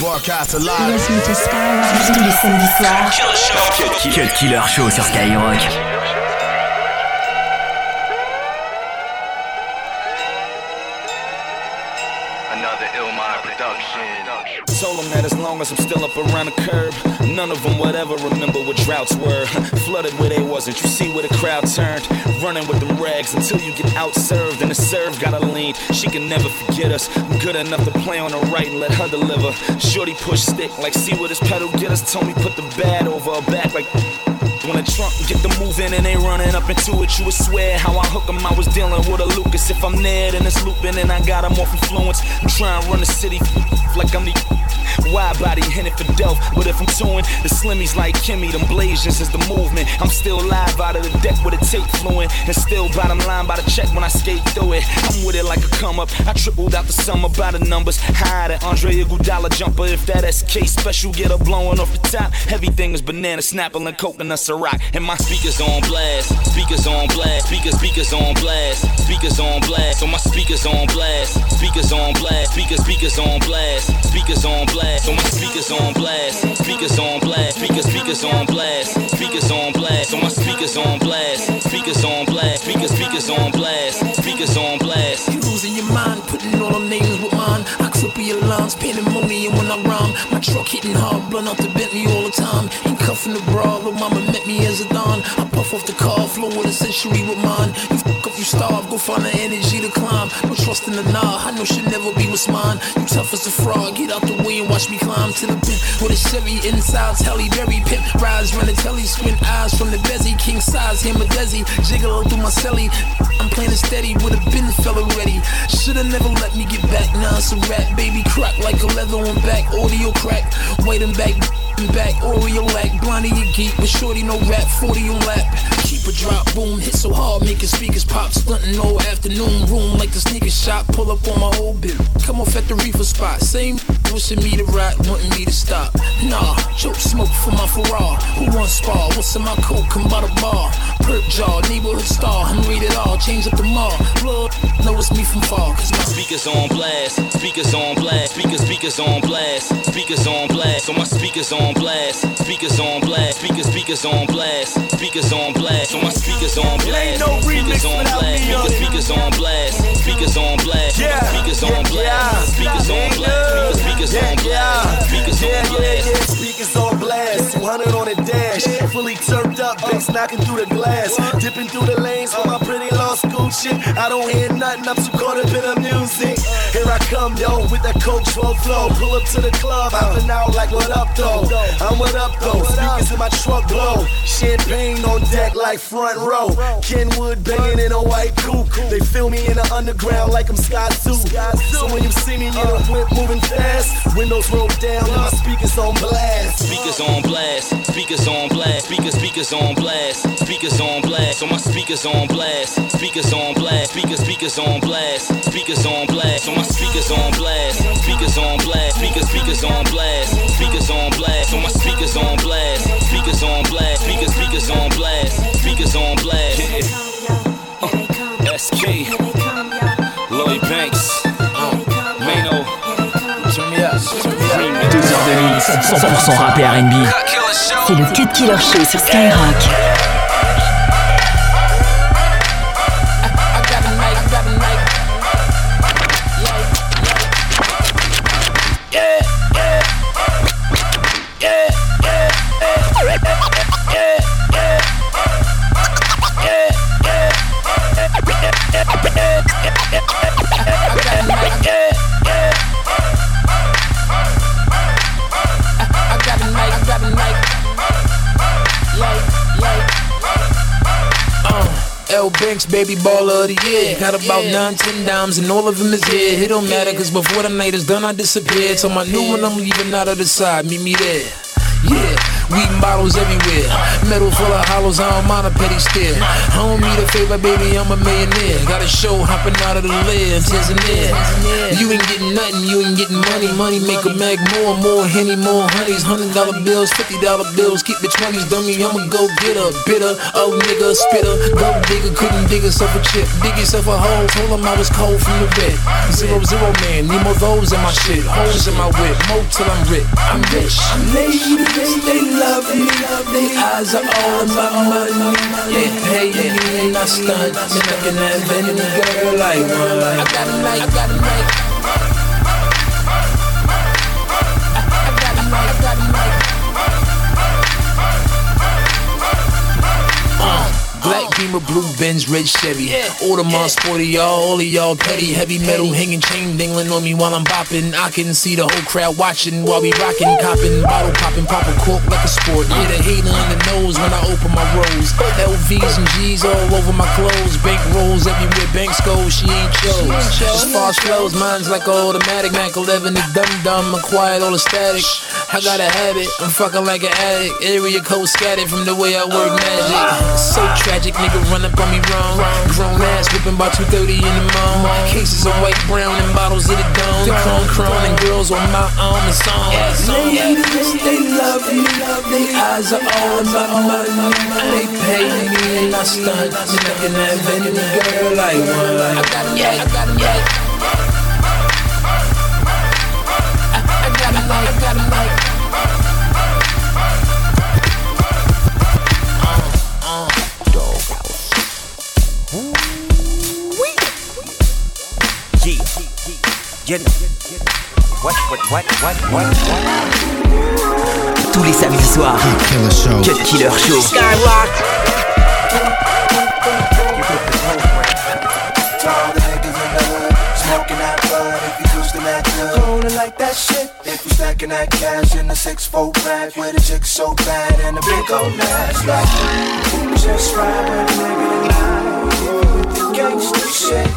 Broadcast live. Tous les samedis soirs. Cut Killer Show sur Skyrock. Told them that as long as I'm still up around the curb, none of them would ever remember what droughts were. Flooded where they wasn't, you see where the crowd turned. Running with the rags until you get outserved, and the serve gotta lean. She can never forget us. I'm good enough to play on the right and let her deliver. Shorty push stick, like see where this pedal get us. Told me put the bad over her back, like when the trunk get the moving and they running up into it, you would swear how I hook them. I was dealing with a Lucas. If I'm there, then it's looping and I got them off influence. I'm trying to run the city like I'm the Wide body hinted for death, but if I'm touring, the slimmies like Kimmy, them blazers is the movement. I'm still live out of the deck with a tape fluent, and still bottom line by the check when I skate through it. I'm with it like a come up. I tripled out the summer by the numbers. High the Andre Iguodala jumper. If that SK special get a blowing off the top, everything is banana, snapple, and coconut rock. And my speakers on blast, speakers on blast, speakers, speakers on blast, speakers on blast. So my speakers on blast, speakers on blast, speakers, speakers on blast, speakers on blast. So my speakers on blast. Speakers on blast. Speakers, speakers on blast. Speakers on blast. So my speakers on blast. Speakers on blast. Speakers, speakers on blast. Speakers on blast. You losing your mind, putting all them names with mine. I clip your lines, money, and when I rhyme, my truck hitting hard, blunt out the Bentley all the time. Ain't cuffing the bra, little mama as a. I puff off the car, flow with a century with mine. You fuck up, you starve, go find the energy to climb. No trust in the nah, I know she'll never be what's mine. You tough as a frog, get out the way and watch me climb to the pit with a Chevy inside telly, Berry pit. Rise, run the telly, squint eyes from the bezzy. King size, him a desi. Jiggle through my celly. I'm playing it steady with a bin fella ready. Shoulda never let me get back. Now it's a rap, baby. Crack like a leather on back. Audio crack. Waiting back, back. Oreo lack. Blondie you geek, but shorty no rap. 40 on lap. Keep a drop, boom. Hit so hard, making speakers pop. Stunting all afternoon. Room like the sneaker shop. Pull up on my old bit. Come off at the reefer spot. Same wishing me to rap, wanting me to stop. Nah, choke smoke for my Ferrari. Who wants spar? What's in my coat? Come by the bar. Perk jaw, neighborhood star. I'm rated all, change up the mall. Blood, know it's me from far. Cause my speakers on blast, speakers on blast, speakers, speakers on blast, speakers on blast. So my speakers on blast, speakers on blast, speakers, speakers on blast, speakers on blast. So my speakers on blast, speakers on blast, speakers, speakers on blast, speakers on blast, speakers on blast, speakers on blast, speakers on blast, speakers on blast, speakers on blast, 200 on the dash, fully turned up, bass knocking through the glass, dipping through the lanes with my pretty law school shit. I don't hear nothing, I'm too caught up in the music. Here I come, yo, with that coach flow flow. Pull up to the club, hopping out like what up though. I'm what up though. Speakers in my truck blow. Champagne on deck like front row. Kenwood banging in a white coupe. They feel me in the underground like I'm Scott Zoo. So when you see me in a whip moving fast, windows roll down my speakers on blast. Speakers on blast. Speakers on blast. Speakers, speakers on blast. Speakers on blast. So my speakers on blast. Speakers on blast. Speakers, speakers on blast. Speakers on blast. So my speakers on blast. Speakers on blast. 100% rap et R&B. C'est le Cut Killer Show sur Skyrock. Banks, baby baller of the year. Got about nine, ten dimes, and all of them is here. It don't matter, cause before the night is done, I disappear. So my new one, I'm leaving out of the side. Meet me there. Yeah. Weed bottles everywhere. Metal full of hollows, I don't mind a petty stare. I don't a favor, baby, I'm a millionaire. Got a show hopping out of the lid, Tanzania. You ain't getting nothing, you ain't getting money. Money make a mag more, more henny, more honeys. Hundred dollar bills, fifty dollar bills. Keep the twenties, dummy. I'ma go get a bitter, oh nigga, spitter. Go digger, couldn't dig yourself a chip. Dig yourself a hole, told him I was cold from the bed. Zero, zero man, need more those in my shit. Holes in my whip, mo till I'm rich. I'm rich. Ladies, they love me. They eyes are all about money. They pay me and I stunt. And I can have any girl I want. I got it like, I got it like. Black Beamer, blue Benz, red Chevy. Audemars sporty, y'all, all of y'all petty. Heavy metal hanging chain dingling on me while I'm bopping. I can see the whole crowd watching while we rocking, copping, bottle popping, pop a cork like a sport. Yeah, the hater in the nose when I open my rolls. LVs and G's all over my clothes. Bank rolls everywhere, banks go, she ain't chose. As far as flows, mine's like automatic. Mac 11, the dum dum, acquired all the static. I got a habit, I'm fucking like an addict. Area code scattered from the way I work magic. So tragic, nigga run up on me wrong. Grown ass whipping by 2:30 in the morning. Cases of white, brown, and bottles of the dome. Chrome, chrome, and girls on my arm and song. Ladies, they love me. They eyes are all about money. They pay me and I stunt. And I can have any girl I want. I got it, I got it. I got it I got it like. Yeah. Yeah. What, what, what, what, what, what? Tous les samedis soirs, Killer Show. Cut Killer Show. Skyrock. All the niggas in the hood, smoking that bud. If you used that good, rolling like that shit. If you stacking that cash in the six four rack with a chick so bad and a big old ass, like just ride with a nigga tonight. The gangsta shit.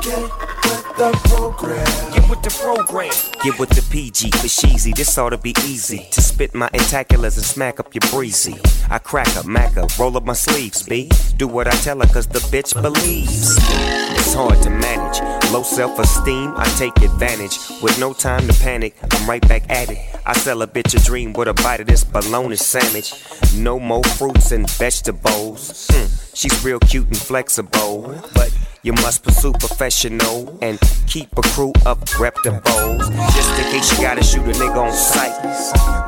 Get with the program. Get with the program. Get with the PG for Sheezy. This ought to be easy. To spit my intaculars and smack up your breezy. I crack a mac up, roll up my sleeves, B. Do what I tell her, cause the bitch believes. It's hard to manage. Low self esteem, I take advantage. With no time to panic, I'm right back at it. I sell a bitch a dream with a bite of this bologna sandwich. No more fruits and vegetables. Mm, she's real cute and flexible. But you must pursue professional and keep a crew of reputables. Just in case you gotta shoot a nigga on sight.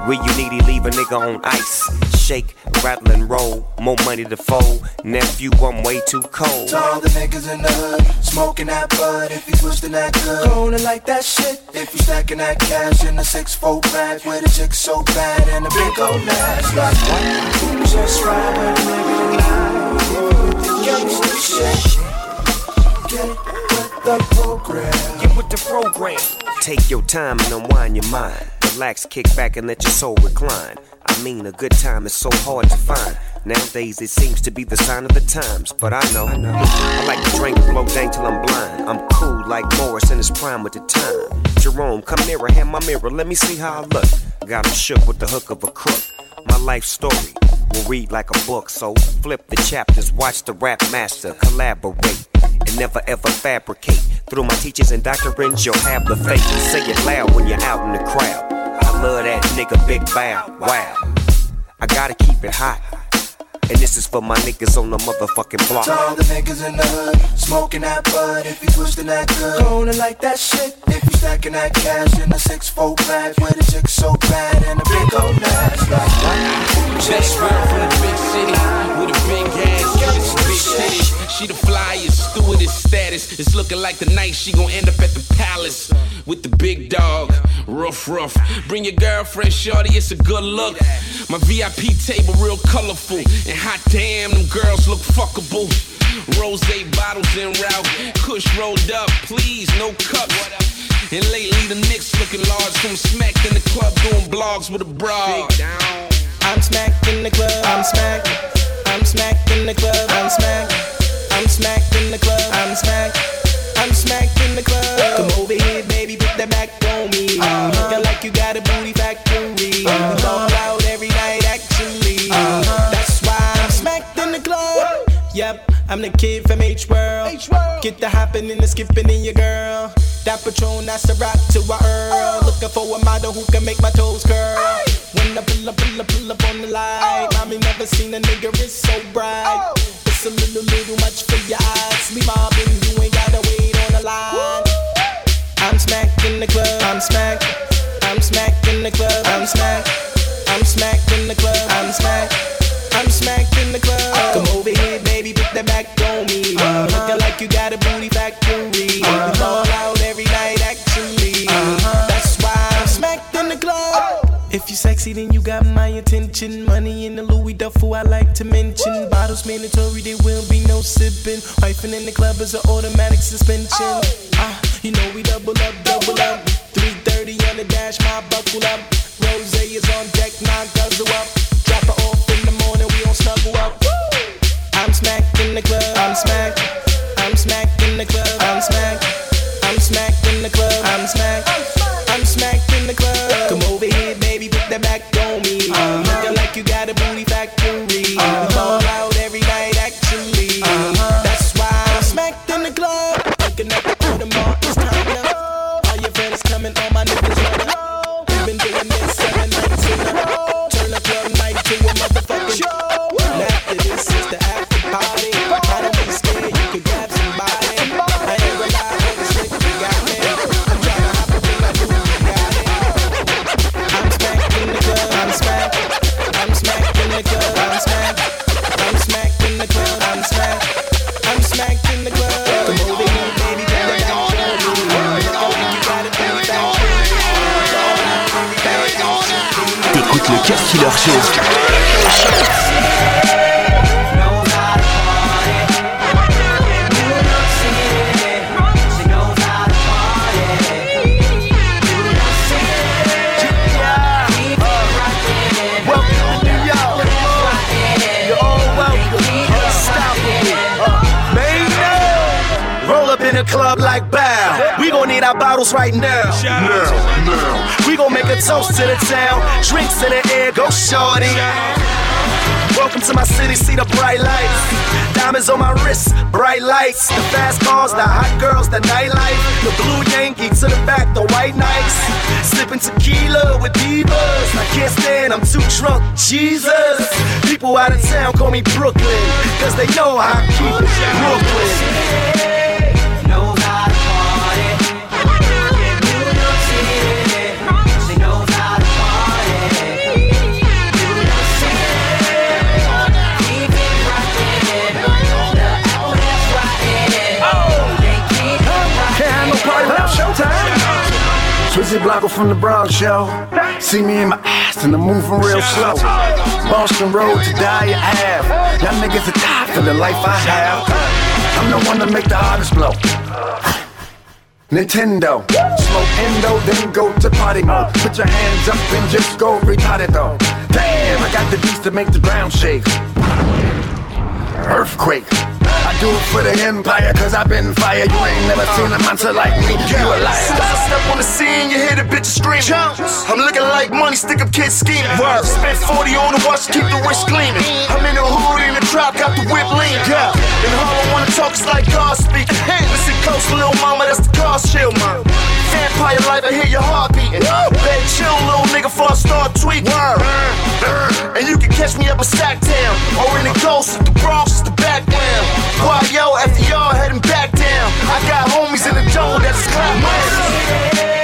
Where you need to leave a nigga on ice. Shake, rattle, and roll. More money to fold. Nephew, I'm way too cold. To all the niggas in the hood, smoking that bud. If you twisting that good, rolling like that shit. If you stacking that cash in a six four bag with a chick so bad and a big old ass, like? Just ride with nigga tonight. Gangsta shit. Get with the program. Get with the program. Take your time and unwind your mind. Relax, kick back, and let your soul recline. I mean, a good time is so hard to find. Nowadays, it seems to be the sign of the times. But I know, I know. I like to drink blow dank till I'm blind. I'm cool like Morris in his prime with the time. Jerome, come nearer, hand my mirror, let me see how I look. Got him shook with the hook of a crook. My life story will read like a book, so flip the chapters, watch the rap master collaborate and never ever fabricate. Through my teachers and doctrines, you'll have the faith. To say it loud when you're out in the crowd. I love that nigga Big Bow. Wow. I gotta keep it hot. And this is for my niggas on the motherfucking block. To all the niggas in the hood, smoking that bud. If you twisting that good, rolling like that shit. If you stacking that cash in a six four rack with a chick so bad and a big old ass, like what? Just right from the big city with a big ass, city. She the flyest, stewardess status. It's looking like the night she gon' end up at the palace with the big dog. Rough, rough. Bring your girlfriend, shorty, it's a good look. My VIP table real colorful, and hot damn, them girls look fuckable. Rose bottles en route, Kush rolled up, please, no cups. And lately the Knicks looking large, from smacked in the club doing blogs with a broad. I'm smacked in the club. I'm smacked. I'm smacked in the club. I'm smacked. I'm smacked in the club. I'm smacked. I'm smacked in the club. Come over here, baby, put that back on me. Uh-huh. Looking like you got a booty factory. Uh-huh. Talk out every night, actually. Uh-huh. That's why I'm smacked in the club. Whoa. Yep, I'm the kid from H World. Get the hopping and the skipping in your girl. That Patron, that's a rock to a Earl. Oh. Looking for a model who can make my toes curl. Aye. When I pull up, pull up, pull up on the light. Oh. Mommy never seen a nigga, it's so bright. Oh. It's a little, little much for your eyes. Me mobbing, you ain't gotta wait on the line. I'm smacked in the club, I'm smacked. I'm smacked in the club, I'm smacked. I'm smacked in the club, I'm smacked. I'm smacked in the club. Oh. Come over here, baby, put that back on me. Uh-huh. Looking like you got a booty factory. Uh-huh. We fall out you sexy, then you got my attention. Money in the Louis duffel, I like to mention. Bottles mandatory, there will be no sipping. Wifing in the club is an automatic suspension. Ah, you know we double up, double up. 330 on the dash, my buckle up. In a club like Bow. We gon' need our bottles right now. Now, now. We gon' make a toast to the town. Drinks in the air, go shorty. Welcome to my city, see the bright lights. Diamonds on my wrist, bright lights. The fast cars, the hot girls, the nightlife. The blue Yankee to the back, the white nights. Sipping tequila with divas. I can't stand, I'm too drunk, Jesus. People out of town call me Brooklyn, cause they know how I keep it Brooklyn. Swizzy Blanco from the Bronx, yo. See me in my ass and I'm moving real slow. Boston Road to Dyre Ave. Y'all niggas are tired for the life I have. I'm the one to make the hardest blow. Nintendo, smoke endo, then go to party mode. Put your hands up and just go retarded though. Damn, I got the beats to make the ground shake. Earthquake. I do it for the empire, cause I've been fire. You ain't never seen a monster like me. You a liar. Step on the scene, you hear the bitches screaming. I'm looking stick up kids scheming. Spent 40 on the watch, keep the wrist gleaming. I'm in the hood, in the trap, got the whip lean. Yeah. In Harlem, wanna talk, it's like God speaking. Hey, listen close, little mama, that's the car chill, man. Vampire life, I hear your heart beating. Better chill, little nigga, before I start tweaking. And you can catch me up in Sacktown, or in the Ghost, of the Bronx is the background. Why yo, after y'all heading back down, I got homies in the dome that's clap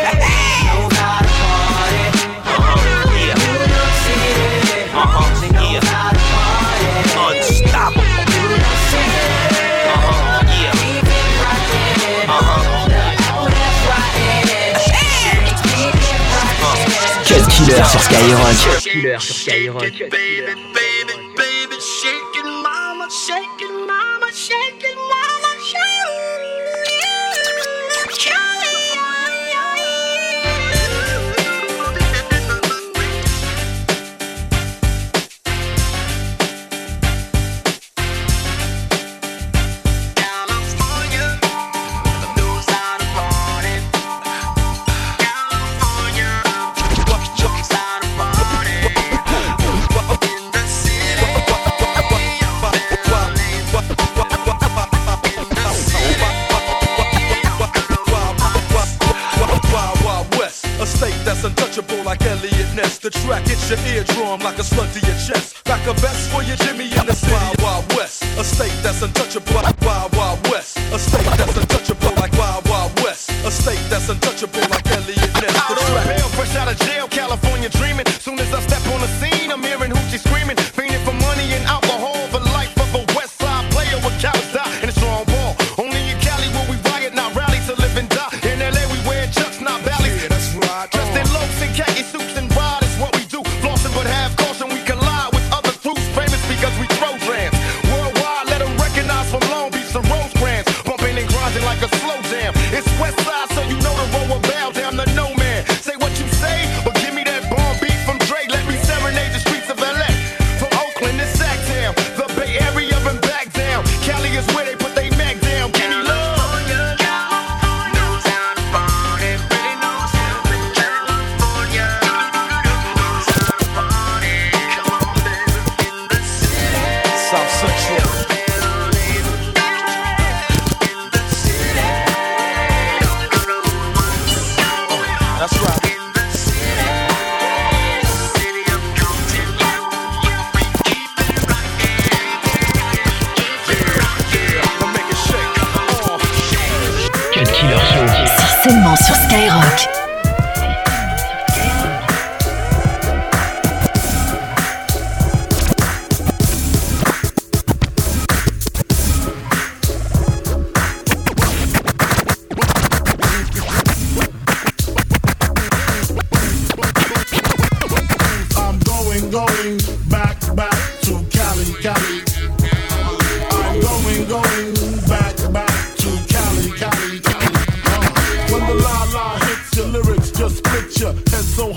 Cut Killer sur Skyrock. The track hits your eardrum like a slug to your chest. Back a vest for your Jimmy in the city. Seulement sur Skyrock.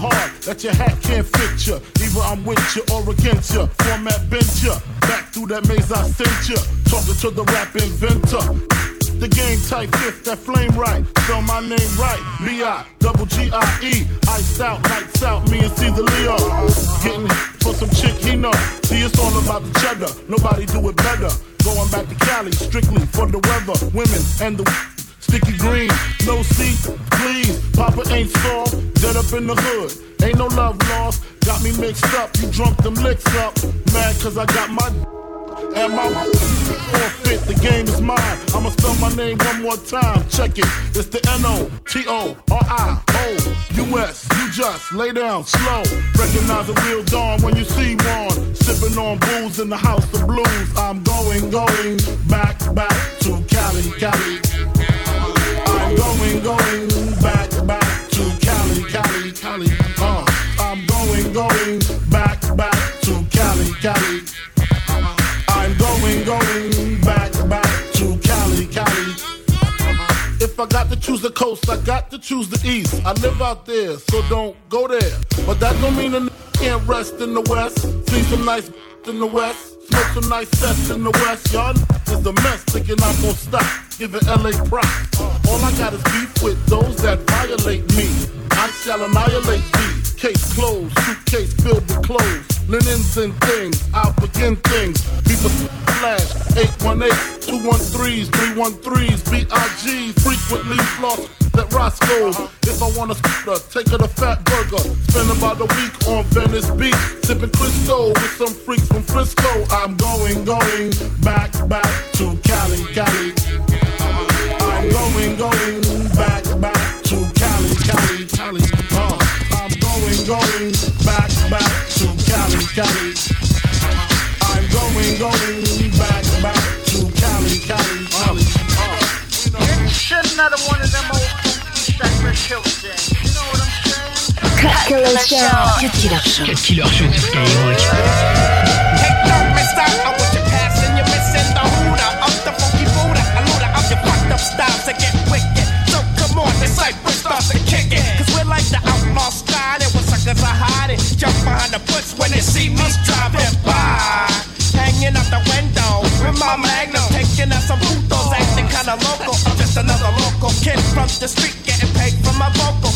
Hard that your hat can't fit you. Either I'm with you or against you. Format bent you. Back through that maze I sent you. Talking to the rap inventor. The game type fifth, that flame right. Spell my name right. B-I, double G-I-E. Ice out, lights out, me and Caesar Leo. Getting for some chick he know. See, it's all about the cheddar. Nobody do it better. Going back to Cali, strictly for the weather, women, and the sticky green. No seat, please. Papa ain't soft, dead up in the hood. Ain't no love lost. Got me mixed up, you drunk them licks up. Mad cause I got my and my forfeit, the game is mine. I'ma spell my name one more time. Check it. It's the N-O-T-O-R-I-O-U-S. You just lay down slow. Recognize a real dawn when you see one. Sipping on booze in the house of blues. I'm going, going back, back to Cali, Cali. I'm going, going back, back to Cali, Cali, Cali. Uh, I'm going, going back, back to Cali, Cali. I'm going, going back, back to Cali, Cali. If I got to choose the coast, I got to choose the east. I live out there, so don't go there. But that don't mean a n- can't rest in the west. See some nice in the west. Smoke some nice sets in the west. Y'all is the mess, thinking I'm gonna stop. Giving LA props. All I got is beef with those that violate me. I shall annihilate thee. Case closed, suitcase filled with clothes. Linens and things, I'll begin things. People flash, 818, 213s, 313s, BIG, frequently floss at Roscoe. If I want a scooter, take her to Fatburger. Spend about a week on Venice Beach, sipping Crisco with some freaks from Frisco. I'm going, going back, back to Cali, Cali. I'm going, going back, back to Cali, Cali, Cali. Uh, I'm going, going back, back to Cali, Cali. I'm going, going back, back to Cali, Cali, Cali. Uh, one of them old Killer Show. Cut Killer Show. Cut Killer Show sur Skyrock. Styles that get wicked. So come on, the Cypress starts to kick it. Cause we're like the outlaw style. And when suckers are hiding, jump behind the bush when they see me driving by. Hanging out the window with my magnum, taking out some putos, acting kinda local. I'm just another local kid from the street, getting paid for my vocal.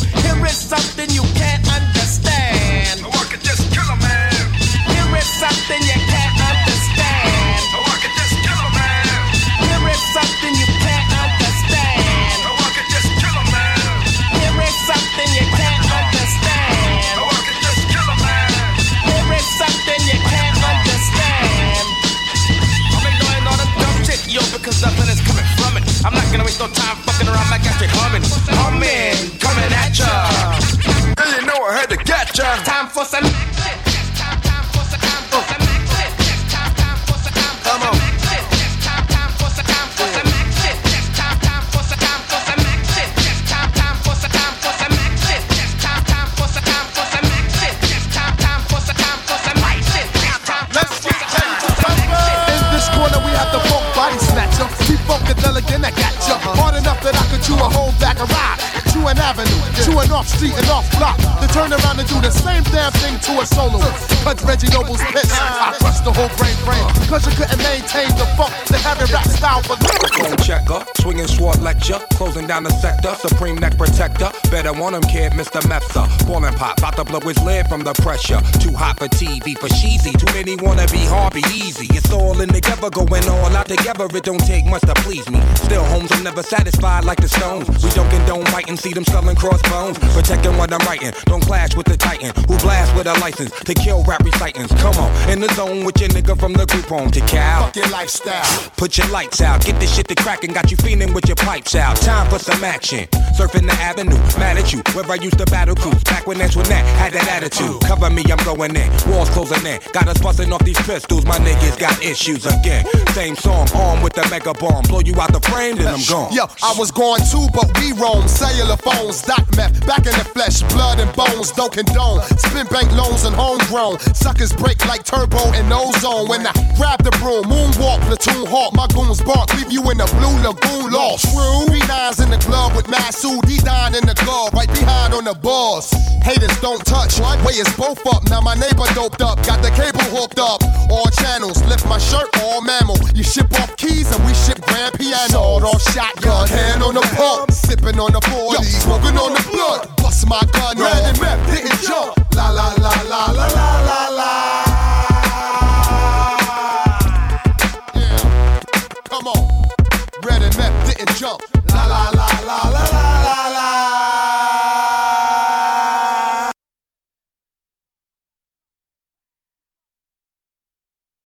Avenue, an off street and off block. To turn around and do the same damn thing to a solo. Cut Reggie Noble's piss. I crushed the whole brain frame. Cause you couldn't maintain the funk. The having rap style for Phone checker, swinging sword lecture, closing down the sector, supreme neck protector. Better want him, kid, Mr. Mepsa. Ballin' pop, about to blow his lid from the pressure. Too hot for TV, for cheesy. Too many wanna be hard, be easy. It's all in together, going all out together. It don't take much to please me. Still, homes are never satisfied like the stones. We don't condone fighting, see them selling crossbones. Protecting what I'm writing, don't clash with the titan who blast with a license to kill rap recitants. Come on, in the zone with your nigga from the group home to Cal. Fuck your lifestyle. Put your lights out, get this shit to crackin', got you feeling with your pipes out. Time for some action. Surfing the avenue, mad at you, where I used to battle cruise. Back when Antoinette had that attitude. Cover me, I'm going in. Walls closing in. Got us busting off these pistols, my niggas got issues again. Same song, armed with the mega bomb. Blow you out the frame, then I'm gone. Yo, I was going too, but we roam. Cellular phones, dot meth, back in the flesh, blood and bones, don't condone. Spin bank loans and homegrown. Suckers break like turbo and ozone. When I grab the broom, moonwalk, platoon hawk, my goons bark, leave you in the blue lagoon lost. True. B9's in the glove with Masu, D9 in the club, right behind on the boss. Haters don't touch, way is both up. Now my neighbor doped up, got the cable hooked up. All channels, lift my shirt, all mammal. You ship off keys and we ship grand piano. Sawed off shotgun, hand on the pump, sipping on the 40, smoking on the blood. Bust my gun, ran and map, didn't jump.